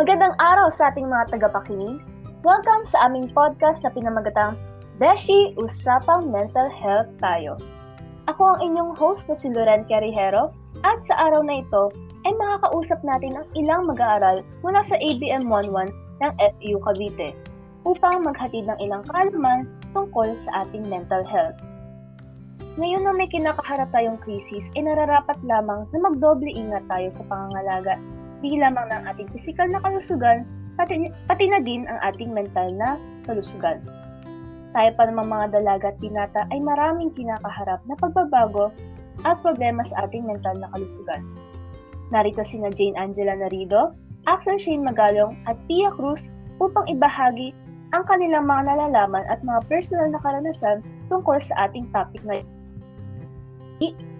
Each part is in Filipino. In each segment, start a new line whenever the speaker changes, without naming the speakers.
Magandang araw sa ating mga tagapakinig. Welcome sa aming podcast na pinamagatang Beshi, Usapang Mental Health Tayo. Ako ang inyong host na si Loren Carrijero at sa araw na ito ay makakausap natin ang ilang mag-aaral mula sa ABM 11 ng FU Cavite upang maghatid ng ilang kaalaman tungkol sa ating mental health. Ngayon na may kinakaharap tayong krisis, ay nararapat lamang na magdoble ingat tayo sa pangangalaga di lamang ng ating pisikal na kalusugan, pati, pati na din ang ating mental na kalusugan. Tayo pa naman mga dalaga at binata ay maraming kinakaharap na pagbabago at problema sa ating mental na kalusugan. Narito sina Jane Angela Narido, Axel Shane Magalong at Pia Cruz upang ibahagi ang kanilang mga nalalaman at mga personal na karanasan tungkol sa ating topic ngayon.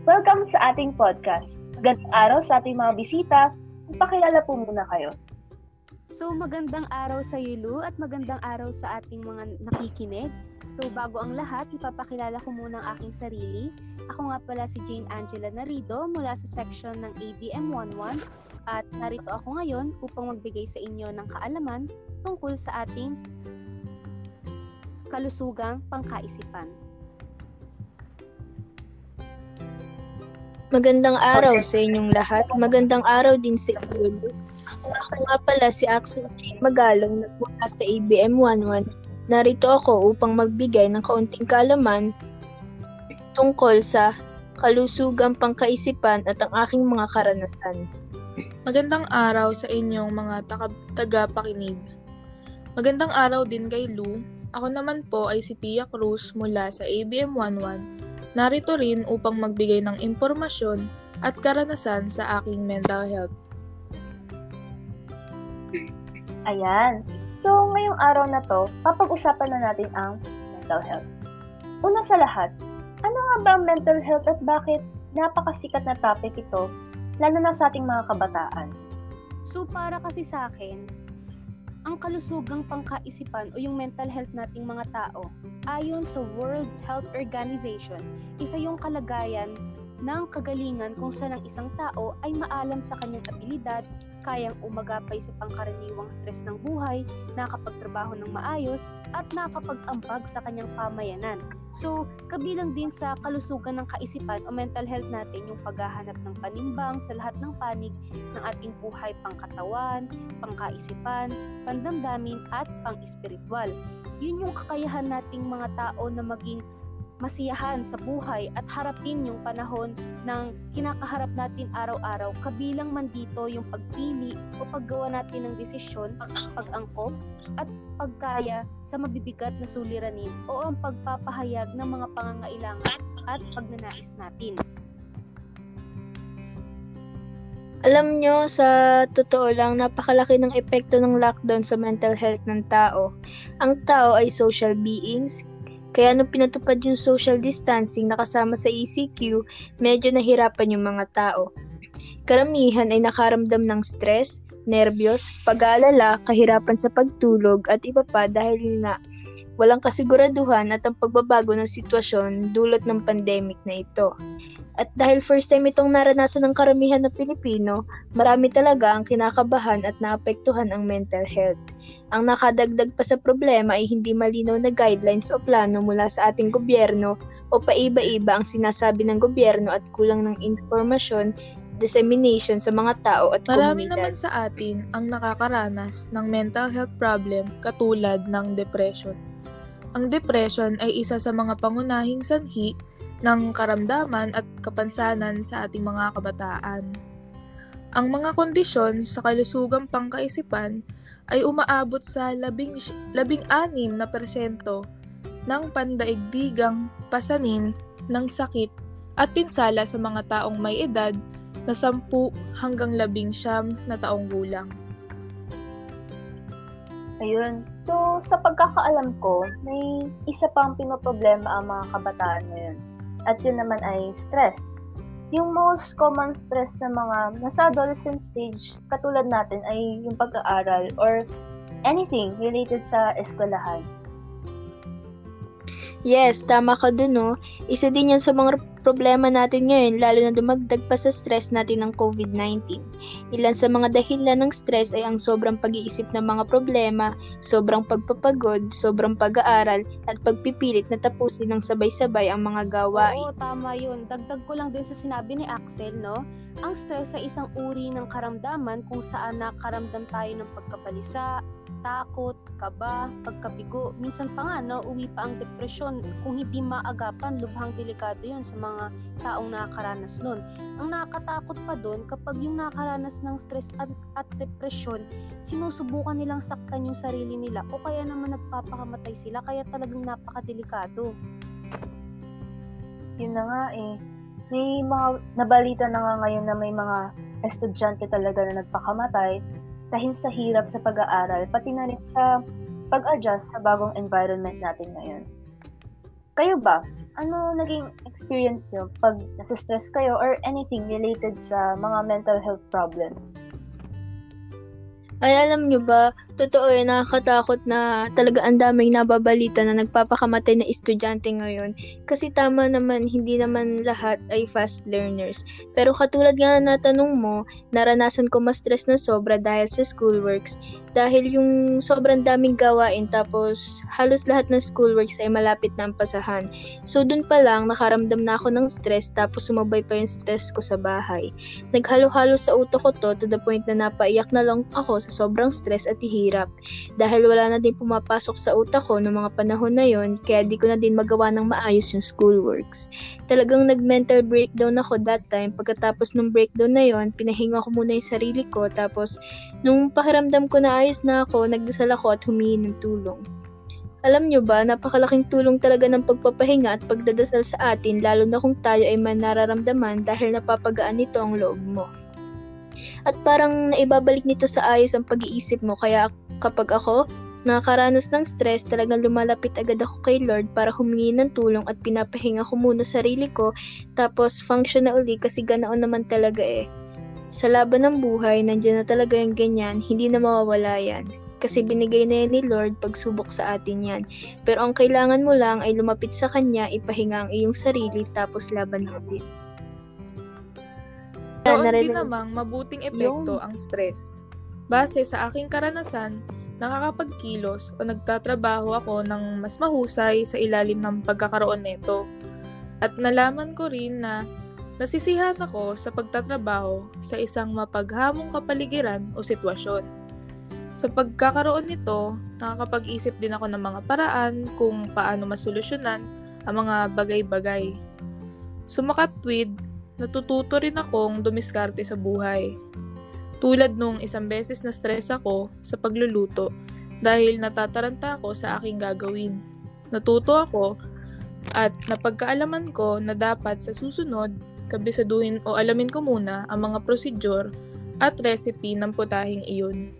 Welcome sa ating podcast. Magandang araw sa ating mga bisita Pakilala po muna kayo.
So magandang araw sa iyo Lu at magandang araw sa ating mga nakikinig. So bago ang lahat, ipapakilala ko muna ang aking sarili. Ako nga pala si Jane Angela Narido mula sa section ng ABM 11 at narito ako ngayon upang magbigay sa inyo ng kaalaman tungkol sa ating kalusugang pangkaisipan.
Magandang araw sa inyong lahat. Magandang araw din sa inyo. Ako nga pala si Axel Jane Magalong nagmula sa ABM 11. Narito ako upang magbigay ng kaunting kalaman tungkol sa kalusugang pangkaisipan at ang aking mga karanasan.
Magandang araw sa inyong mga tagapakinig. Magandang araw din kay Lou. Ako naman po ay si Pia Cruz mula sa ABM 11 Narito rin upang magbigay ng impormasyon at karanasan sa aking mental health.
Ayan. So, ngayong araw na to, papag-usapan na natin ang mental health. Una sa lahat, ano nga ba ang mental health at bakit napakasikat na topic ito, lalo na sa ating mga kabataan?
So, para kasi sa akin, ang kalusugang pangkaisipan o yung mental health nating mga tao, ayon sa World Health Organization, isa yung kalagayan ng kagalingan kung saan ang isang tao ay maalam sa kanyang abilidad, kayang umagapay sa pangkaraniwang stress ng buhay, nakapagtrabaho ng maayos, at nakapag-ambag sa kanyang pamayanan. So, kabilang din sa kalusugan ng kaisipan o mental health natin yung paghahanap ng panimbang sa lahat ng panig ng ating buhay pangkatawan, pangkaisipan, pandamdamin at pang-espiritual. Yun yung kakayahan nating mga tao na maging masiyahan sa buhay at harapin yung panahon ng kinakaharap natin araw-araw kabilang man dito yung pagpili o paggawa natin ng desisyon, pag-angkop at pagkaya sa mabibigat na suliranin o ang pagpapahayag ng mga pangangailangan at pagnanais natin.
Alam nyo, sa totoo lang, napakalaki ng epekto ng lockdown sa mental health ng tao. Ang tao ay social beings, kaya nung pinatupad yung social distancing na kasama sa ECQ, medyo nahirapan yung mga tao. Karamihan ay nakaramdam ng stress, nerbiyos, pag-aalala, kahirapan sa pagtulog at iba pa dahil na walang kasiguraduhan at ang pagbabago ng sitwasyon dulot ng pandemic na ito. At dahil first time itong naranasan ng karamihan ng Pilipino, marami talaga ang kinakabahan at naapektuhan ang mental health. Ang nakadagdag pa sa problema ay hindi malinaw na guidelines o plano mula sa ating gobyerno o paiba-iba ang sinasabi ng gobyerno at kulang ng informasyon dissemination sa mga tao at
Marami
komunidad.
naman sa atin ang nakakaranas ng mental health problem katulad ng depression. Ang depression ay isa sa mga pangunahing sanhi ng karamdaman at kapansanan sa ating mga kabataan. Ang mga kondisyon sa kalusugang pangkaisipan ay umaabot sa labing, labing anim na persyento ng pandaigdigang pasanin ng sakit at pinsala sa mga taong may edad na 10 hanggang 11 na taong gulang.
Ayun. So, sa pagkakaalam ko, may isa pang pinoproblema ang mga kabataan ngayon at yun naman ay stress. Yung most common stress ng mga nasa adolescent stage, katulad natin, ay yung pag-aaral or anything related sa eskwelahan.
Yes, tama ka dun, no? Isa din yan sa mga problema natin ngayon lalo na dumagdag pa sa stress natin ng COVID-19. Ilan sa mga dahilan ng stress ay ang sobrang pag-iisip ng mga problema, sobrang pagpapagod, sobrang pag-aaral, at pagpipilit na tapusin ng sabay-sabay ang mga gawain.
Oo, tama yun. Dagdag ko lang din sa sinabi ni Axel, no? Ang stress ay isang uri ng karamdaman kung saan nakaramdam tayo ng pagkabalisa, takot, kaba, pagkabigo. Minsan pa nga, no, uwi pa ang depresyon. Kung hindi maagapan, lubhang delikado yun sa mga taong nakakaranas nun. Ang nakakatakot pa doon, kapag yung nakakaranas ng stress at, at depresyon, sinusubukan nilang saktan yung sarili nila o kaya naman nagpapakamatay sila, kaya talagang napakadelikado.
Yun na nga eh. May mga nabalita na nga ngayon na may mga estudyante talaga na nagpakamatay dahil sa hirap sa pag-aaral, pati na rin sa pag-adjust sa bagong environment natin ngayon. Kayo ba? Ano naging experience nyo pag nasa-stress kayo or anything related sa mga mental health problems?
Ay, alam nyo ba, totoo eh, nakakatakot na talaga ang daming nababalita na nagpapakamatay na estudyante ngayon. Kasi tama naman, hindi naman lahat ay fast learners. Pero katulad nga na natanong mo, naranasan ko ma-stress na sobra dahil sa schoolworks. Dahil yung sobrang daming gawain tapos halos lahat ng schoolworks ay malapit na ang pasahan. So dun pa lang, nakaramdam na ako ng stress tapos sumabay pa yung stress ko sa bahay. Naghalo-halo sa utak ko to to the point na napaiyak na lang ako sa sobrang stress at hirap. Dahil wala na din pumapasok sa utak ko noong mga panahon na yon, kaya di ko na din magawa ng maayos yung schoolworks. Talagang nag-mental breakdown ako that time. Pagkatapos ng breakdown na yon, pinahinga ko muna yung sarili ko. Tapos, nung pakiramdam ko na ayos na ako, nagdasal ako at humingi ng tulong. Alam nyo ba, napakalaking tulong talaga ng pagpapahinga at pagdadasal sa atin lalo na kung tayo ay man nararamdaman dahil napapagaan nito ang loob mo. At parang naibabalik nito sa ayos ang pag-iisip mo kaya kapag ako nakakaranas ng stress, talagang lumalapit agad ako kay Lord para humingi ng tulong at pinapahinga ko muna sarili ko tapos function na uli kasi ganoon naman talaga eh. Sa laban ng buhay, nandiyan na talaga yung ganyan, hindi na mawawala yan. Kasi binigay na yan ni Lord pagsubok sa atin yan. Pero ang kailangan mo lang ay lumapit sa Kanya, ipahinga ang iyong sarili, tapos laban ulit. Narinig-
din namang mabuting epekto ang stress. Base sa aking karanasan, nakakapagkilos o nagtatrabaho ako ng mas mahusay sa ilalim ng pagkakaroon nito. At nalaman ko rin na nasisihan ako sa pagtatrabaho sa isang mapaghamong kapaligiran o sitwasyon. Sa pagkakaroon nito, nakakapag-isip din ako ng mga paraan kung paano masolusyonan ang mga bagay-bagay. Sumakatwid, natututo rin akong dumiskarte sa buhay. Tulad nung isang beses na stress ako sa pagluluto dahil natataranta ako sa aking gagawin. Natuto ako at napagkaalaman ko na dapat sa susunod kabisaduhin o alamin ko muna ang mga prosedur at recipe ng putahing iyon.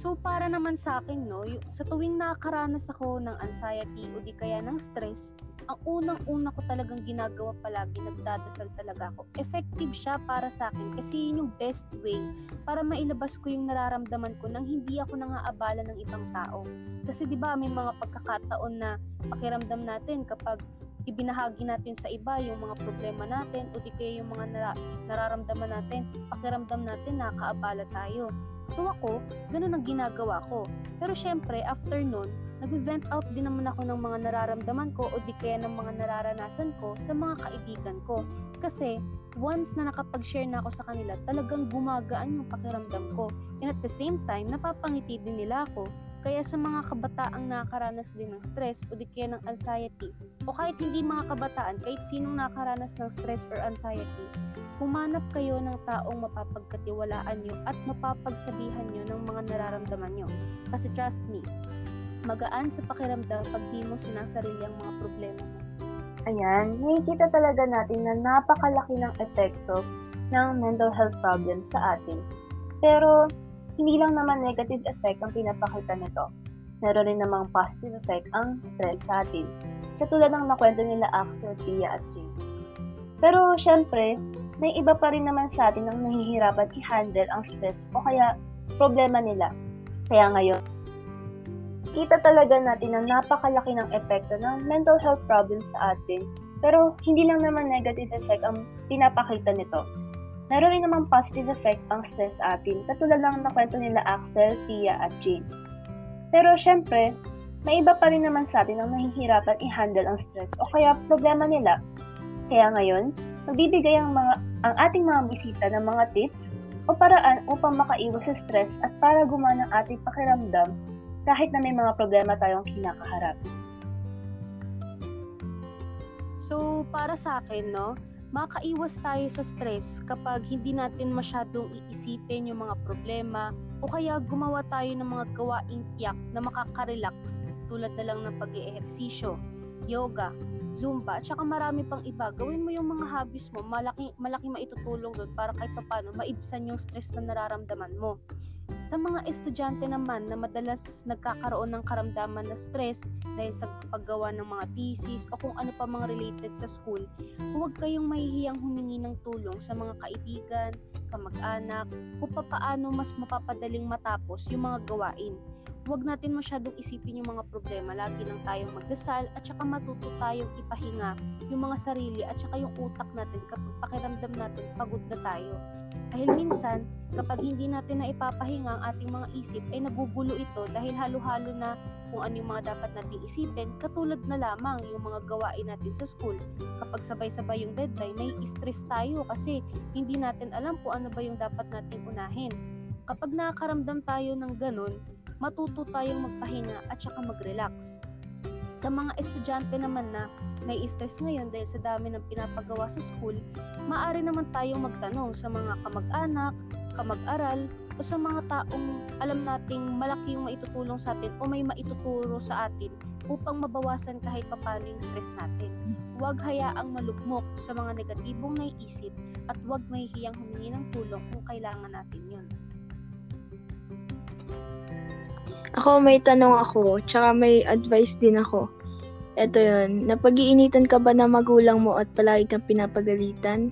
So, para naman sa akin, no, sa tuwing nakakaranas ako ng anxiety o di kaya ng stress, ang unang-una ko talagang ginagawa palagi, nagdadasal talaga ako. Effective siya para sa akin kasi yun yung best way para mailabas ko yung nararamdaman ko nang hindi ako nangaabala ng ibang tao. Kasi di ba may mga pagkakataon na pakiramdam natin kapag ibinahagi natin sa iba yung mga problema natin o di kaya yung mga nara- nararamdaman natin, pakiramdam natin nakaabala tayo. So ako, ganun ang ginagawa ko. Pero syempre, after nun, nag-vent out din naman ako ng mga nararamdaman ko o di kaya ng mga nararanasan ko sa mga kaibigan ko. Kasi, once na nakapag-share na ako sa kanila, talagang gumagaan yung pakiramdam ko. And at the same time, napapangiti din nila ako. Kaya sa mga kabataang nakakaranas din ng stress o di kaya ng anxiety, o kahit hindi mga kabataan, kahit sinong nakakaranas ng stress or anxiety, humanap kayo ng taong mapapagkatiwalaan nyo at mapapagsabihan nyo ng mga nararamdaman nyo. Kasi trust me, magaan sa pakiramdam pag di mo sinasarili ang mga problema mo.
Ayan, nakikita talaga natin na napakalaki ng epekto ng mental health problem sa atin. Pero, hindi lang naman negative effect ang pinapakita nito. Meron rin namang positive effect ang stress sa atin. Katulad ng nakwento nila Axel, Tia at Jane. Pero, syempre, may iba pa rin naman sa atin ang nahihirapan i-handle ang stress o kaya problema nila. Kaya ngayon, kita talaga natin na napakalaki ng epekto ng mental health problems sa atin. Pero hindi lang naman negative effect ang pinapakita nito. Meron rin naman positive effect ang stress sa atin, katulad lang na kwento nila Axel, Tia at Jane. Pero syempre, may iba pa rin naman sa atin ang nahihirapan i-handle ang stress o kaya problema nila. Kaya ngayon, magbibigay ang, mga, ang ating mga bisita ng mga tips o paraan upang makaiwas sa stress at para gumana ang ating pakiramdam kahit na may mga problema tayong kinakaharap.
So, para sa akin, no, makaiwas tayo sa stress kapag hindi natin masyadong iisipin yung mga problema o kaya gumawa tayo ng mga gawaing tiyak na makaka-relax tulad na lang ng pag-eehersisyo, yoga, Zumba, at saka marami pang iba. Gawin mo yung mga hobbies mo, malaki, malaki maitutulong doon para kahit paano maibsan yung stress na nararamdaman mo. Sa mga estudyante naman na madalas nagkakaroon ng karamdaman na stress dahil sa paggawa ng mga thesis o kung ano pa mga related sa school, huwag kayong mahihiyang humingi ng tulong sa mga kaibigan, kamag-anak, kung paano mas mapapadaling matapos yung mga gawain huwag natin masyadong isipin yung mga problema. Lagi lang tayong magdasal at saka matuto tayong ipahinga yung mga sarili at saka yung utak natin kapag pakiramdam natin pagod na tayo. Dahil minsan, kapag hindi natin na ipapahinga ang ating mga isip, ay nagugulo ito dahil halo-halo na kung ano yung mga dapat nating isipin, katulad na lamang yung mga gawain natin sa school. Kapag sabay-sabay yung deadline, may stress tayo kasi hindi natin alam kung ano ba yung dapat nating unahin. Kapag nakakaramdam tayo ng ganun, matuto tayong magpahinga at saka mag-relax. Sa mga estudyante naman na may stress ngayon dahil sa dami ng pinapagawa sa school, maaari naman tayong magtanong sa mga kamag-anak, kamag-aral, o sa mga taong alam nating malaki yung maitutulong sa atin o may maituturo sa atin upang mabawasan kahit papano yung stress natin. Huwag hayaang malugmok sa mga negatibong naiisip at huwag mahihiyang humingi ng tulong kung kailangan natin yun.
Ako may tanong ako, tsaka may advice din ako. Ito yun, napag-iinitan ka ba ng magulang mo at palagi kang pinapagalitan?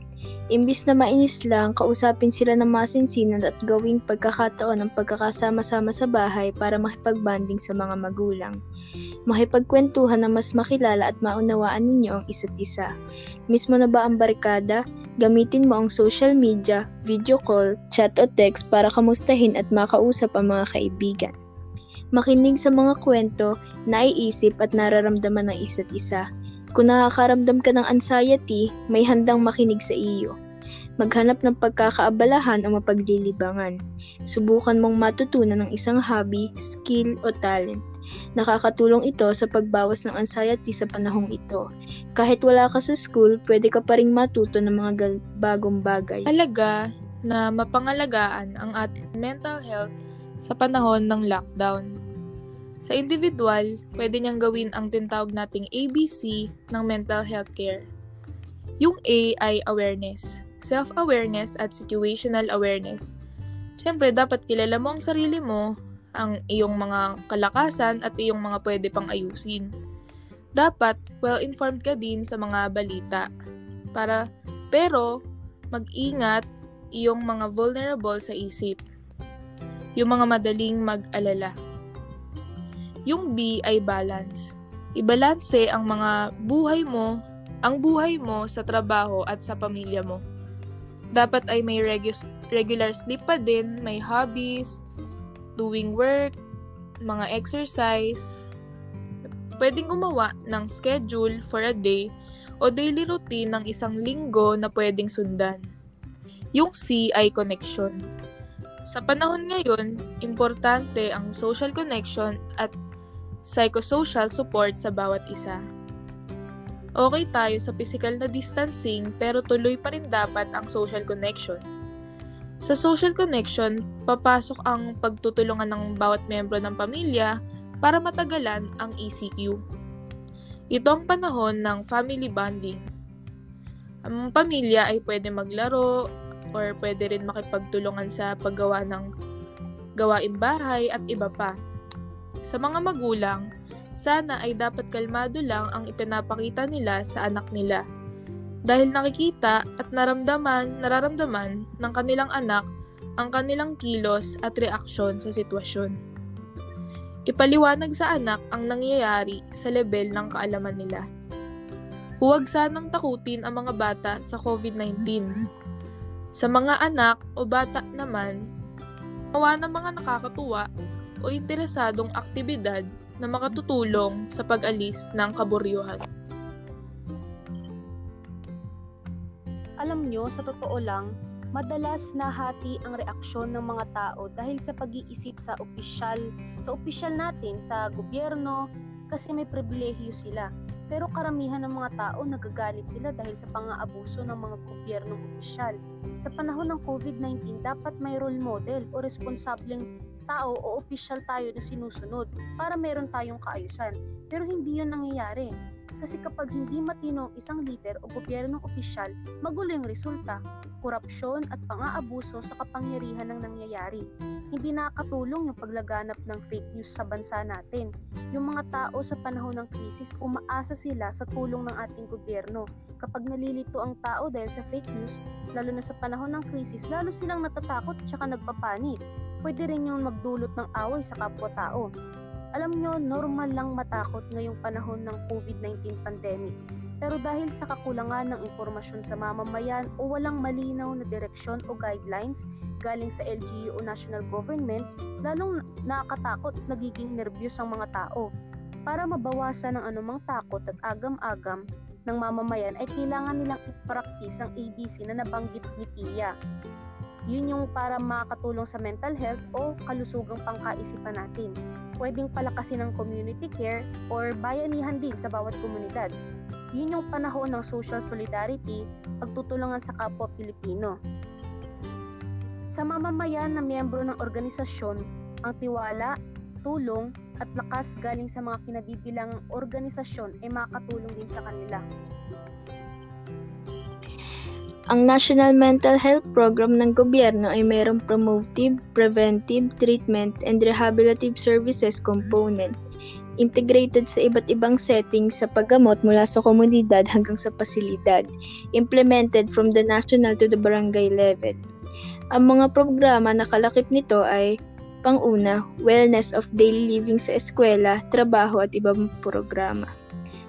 Imbis na mainis lang, kausapin sila ng masinsinan at gawing pagkakataon ng pagkakasama-sama sa bahay para makipagbanding sa mga magulang. Makipagkwentuhan na mas makilala at maunawaan ninyo ang isa't isa. Mismo na ba ang barikada? Gamitin mo ang social media, video call, chat o text para kamustahin at makausap ang mga kaibigan makinig sa mga kwento, naiisip at nararamdaman ng isa't isa. Kung nakakaramdam ka ng anxiety, may handang makinig sa iyo. Maghanap ng pagkakaabalahan o mapaglilibangan. Subukan mong matutunan ng isang hobby, skill o talent. Nakakatulong ito sa pagbawas ng anxiety sa panahong ito. Kahit wala ka sa school, pwede ka pa rin matuto ng mga bagong bagay.
Halaga na mapangalagaan ang ating mental health sa panahon ng lockdown. Sa individual, pwede niyang gawin ang tinatawag nating ABC ng mental health care. Yung A ay awareness, self-awareness at situational awareness. Siyempre, dapat kilala mo ang sarili mo, ang iyong mga kalakasan at iyong mga pwede pang ayusin. Dapat well-informed ka din sa mga balita. Para, pero, mag-ingat iyong mga vulnerable sa isip yung mga madaling mag-alala. Yung B ay balance. Ibalanse ang mga buhay mo, ang buhay mo sa trabaho at sa pamilya mo. Dapat ay may regu- regular sleep pa din, may hobbies, doing work, mga exercise. Pwedeng gumawa ng schedule for a day o daily routine ng isang linggo na pwedeng sundan. Yung C ay connection sa panahon ngayon, importante ang social connection at psychosocial support sa bawat isa. Okay tayo sa physical na distancing pero tuloy pa rin dapat ang social connection. Sa social connection, papasok ang pagtutulungan ng bawat membro ng pamilya para matagalan ang ECQ. Ito ang panahon ng family bonding. Ang pamilya ay pwede maglaro, or pwede rin makipagtulungan sa paggawa ng gawain bahay at iba pa. Sa mga magulang, sana ay dapat kalmado lang ang ipinapakita nila sa anak nila. Dahil nakikita at naramdaman, nararamdaman ng kanilang anak ang kanilang kilos at reaksyon sa sitwasyon. Ipaliwanag sa anak ang nangyayari sa level ng kaalaman nila. Huwag sanang takutin ang mga bata sa COVID-19. Sa mga anak o bata naman, gawa ng mga nakakatuwa o interesadong aktibidad na makatutulong sa pag-alis ng kaburyuhan.
Alam nyo, sa totoo lang, madalas nahati ang reaksyon ng mga tao dahil sa pag-iisip sa opisyal, sa opisyal natin, sa gobyerno, kasi may pribilehiyo sila. Pero karamihan ng mga tao nagagalit sila dahil sa pang-aabuso ng mga gobyernong opisyal. Sa panahon ng COVID-19, dapat may role model o responsableng tao o opisyal tayo na sinusunod para meron tayong kaayusan. Pero hindi yun nangyayari. Kasi kapag hindi matino ang isang leader o gobyernong opisyal, magulo yung resulta, korupsyon at pang-aabuso sa kapangyarihan ng nangyayari. Hindi nakakatulong yung paglaganap ng fake news sa bansa natin. Yung mga tao sa panahon ng krisis, umaasa sila sa tulong ng ating gobyerno. Kapag nalilito ang tao dahil sa fake news, lalo na sa panahon ng krisis, lalo silang natatakot at nagpapanik. Pwede rin yung magdulot ng away sa kapwa-tao. Alam nyo, normal lang matakot ngayong panahon ng COVID-19 pandemic. Pero dahil sa kakulangan ng impormasyon sa mamamayan o walang malinaw na direksyon o guidelines galing sa LGU o national government, lalong nakakatakot at nagiging nervyos ang mga tao. Para mabawasan ang anumang takot at agam-agam ng mamamayan ay kailangan nilang ipraktis ang ABC na nabanggit ni Pia. Yun yung para makatulong sa mental health o kalusugang pangkaisipan natin pwedeng palakasin ng community care or bayanihan din sa bawat komunidad. Yun yung panahon ng social solidarity, pagtutulungan sa kapwa Pilipino. Sa mamamayan na miyembro ng organisasyon, ang tiwala, tulong, at lakas galing sa mga kinabibilang organisasyon ay makatulong din sa kanila.
Ang National Mental Health Program ng gobyerno ay mayroong promotive, preventive, treatment, and rehabilitative services component integrated sa iba't ibang settings sa paggamot mula sa komunidad hanggang sa pasilidad, implemented from the national to the barangay level. Ang mga programa na kalakip nito ay panguna, wellness of daily living sa eskwela, trabaho at ibang programa.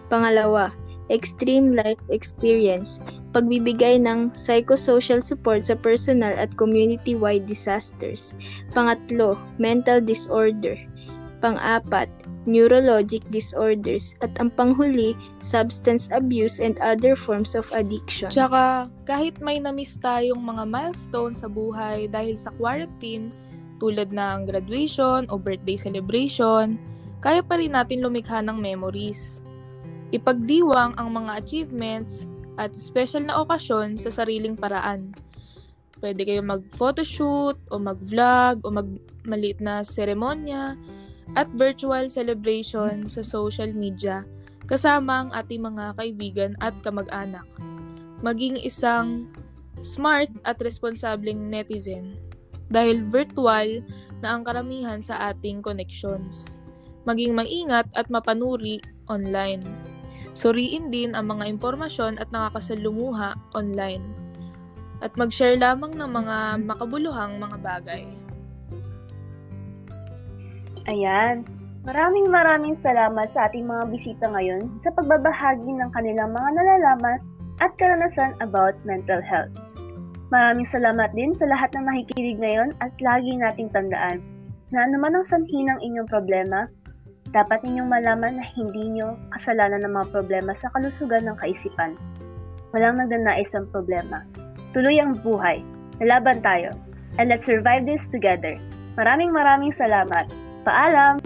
Pangalawa, extreme life experience, pagbibigay ng psychosocial support sa personal at community-wide disasters. Pangatlo, mental disorder. Pang-apat, neurologic disorders. At ang panghuli, substance abuse and other forms of addiction.
Tsaka, kahit may na-miss tayong mga milestone sa buhay dahil sa quarantine, tulad ng graduation o birthday celebration, kaya pa rin natin lumikha ng memories. Ipagdiwang ang mga achievements at special na okasyon sa sariling paraan. Pwede kayo mag-photoshoot o mag-vlog o mag-maliit na seremonya at virtual celebration sa social media kasama ang ating mga kaibigan at kamag-anak. Maging isang smart at responsableng netizen dahil virtual na ang karamihan sa ating connections. Maging maingat at mapanuri online. Suriin din ang mga impormasyon at nakakasalumuha online. At mag-share lamang ng mga makabuluhang mga bagay.
Ayan. Maraming maraming salamat sa ating mga bisita ngayon sa pagbabahagi ng kanilang mga nalalaman at karanasan about mental health. Maraming salamat din sa lahat ng nakikinig ngayon at lagi nating tandaan na anuman ang sanhi ng inyong problema, dapat ninyong malaman na hindi nyo kasalanan ng mga problema sa kalusugan ng kaisipan. Walang nagnanais ang problema. Tuloy ang buhay. Lalaban tayo. And let's survive this together. Maraming maraming salamat. Paalam!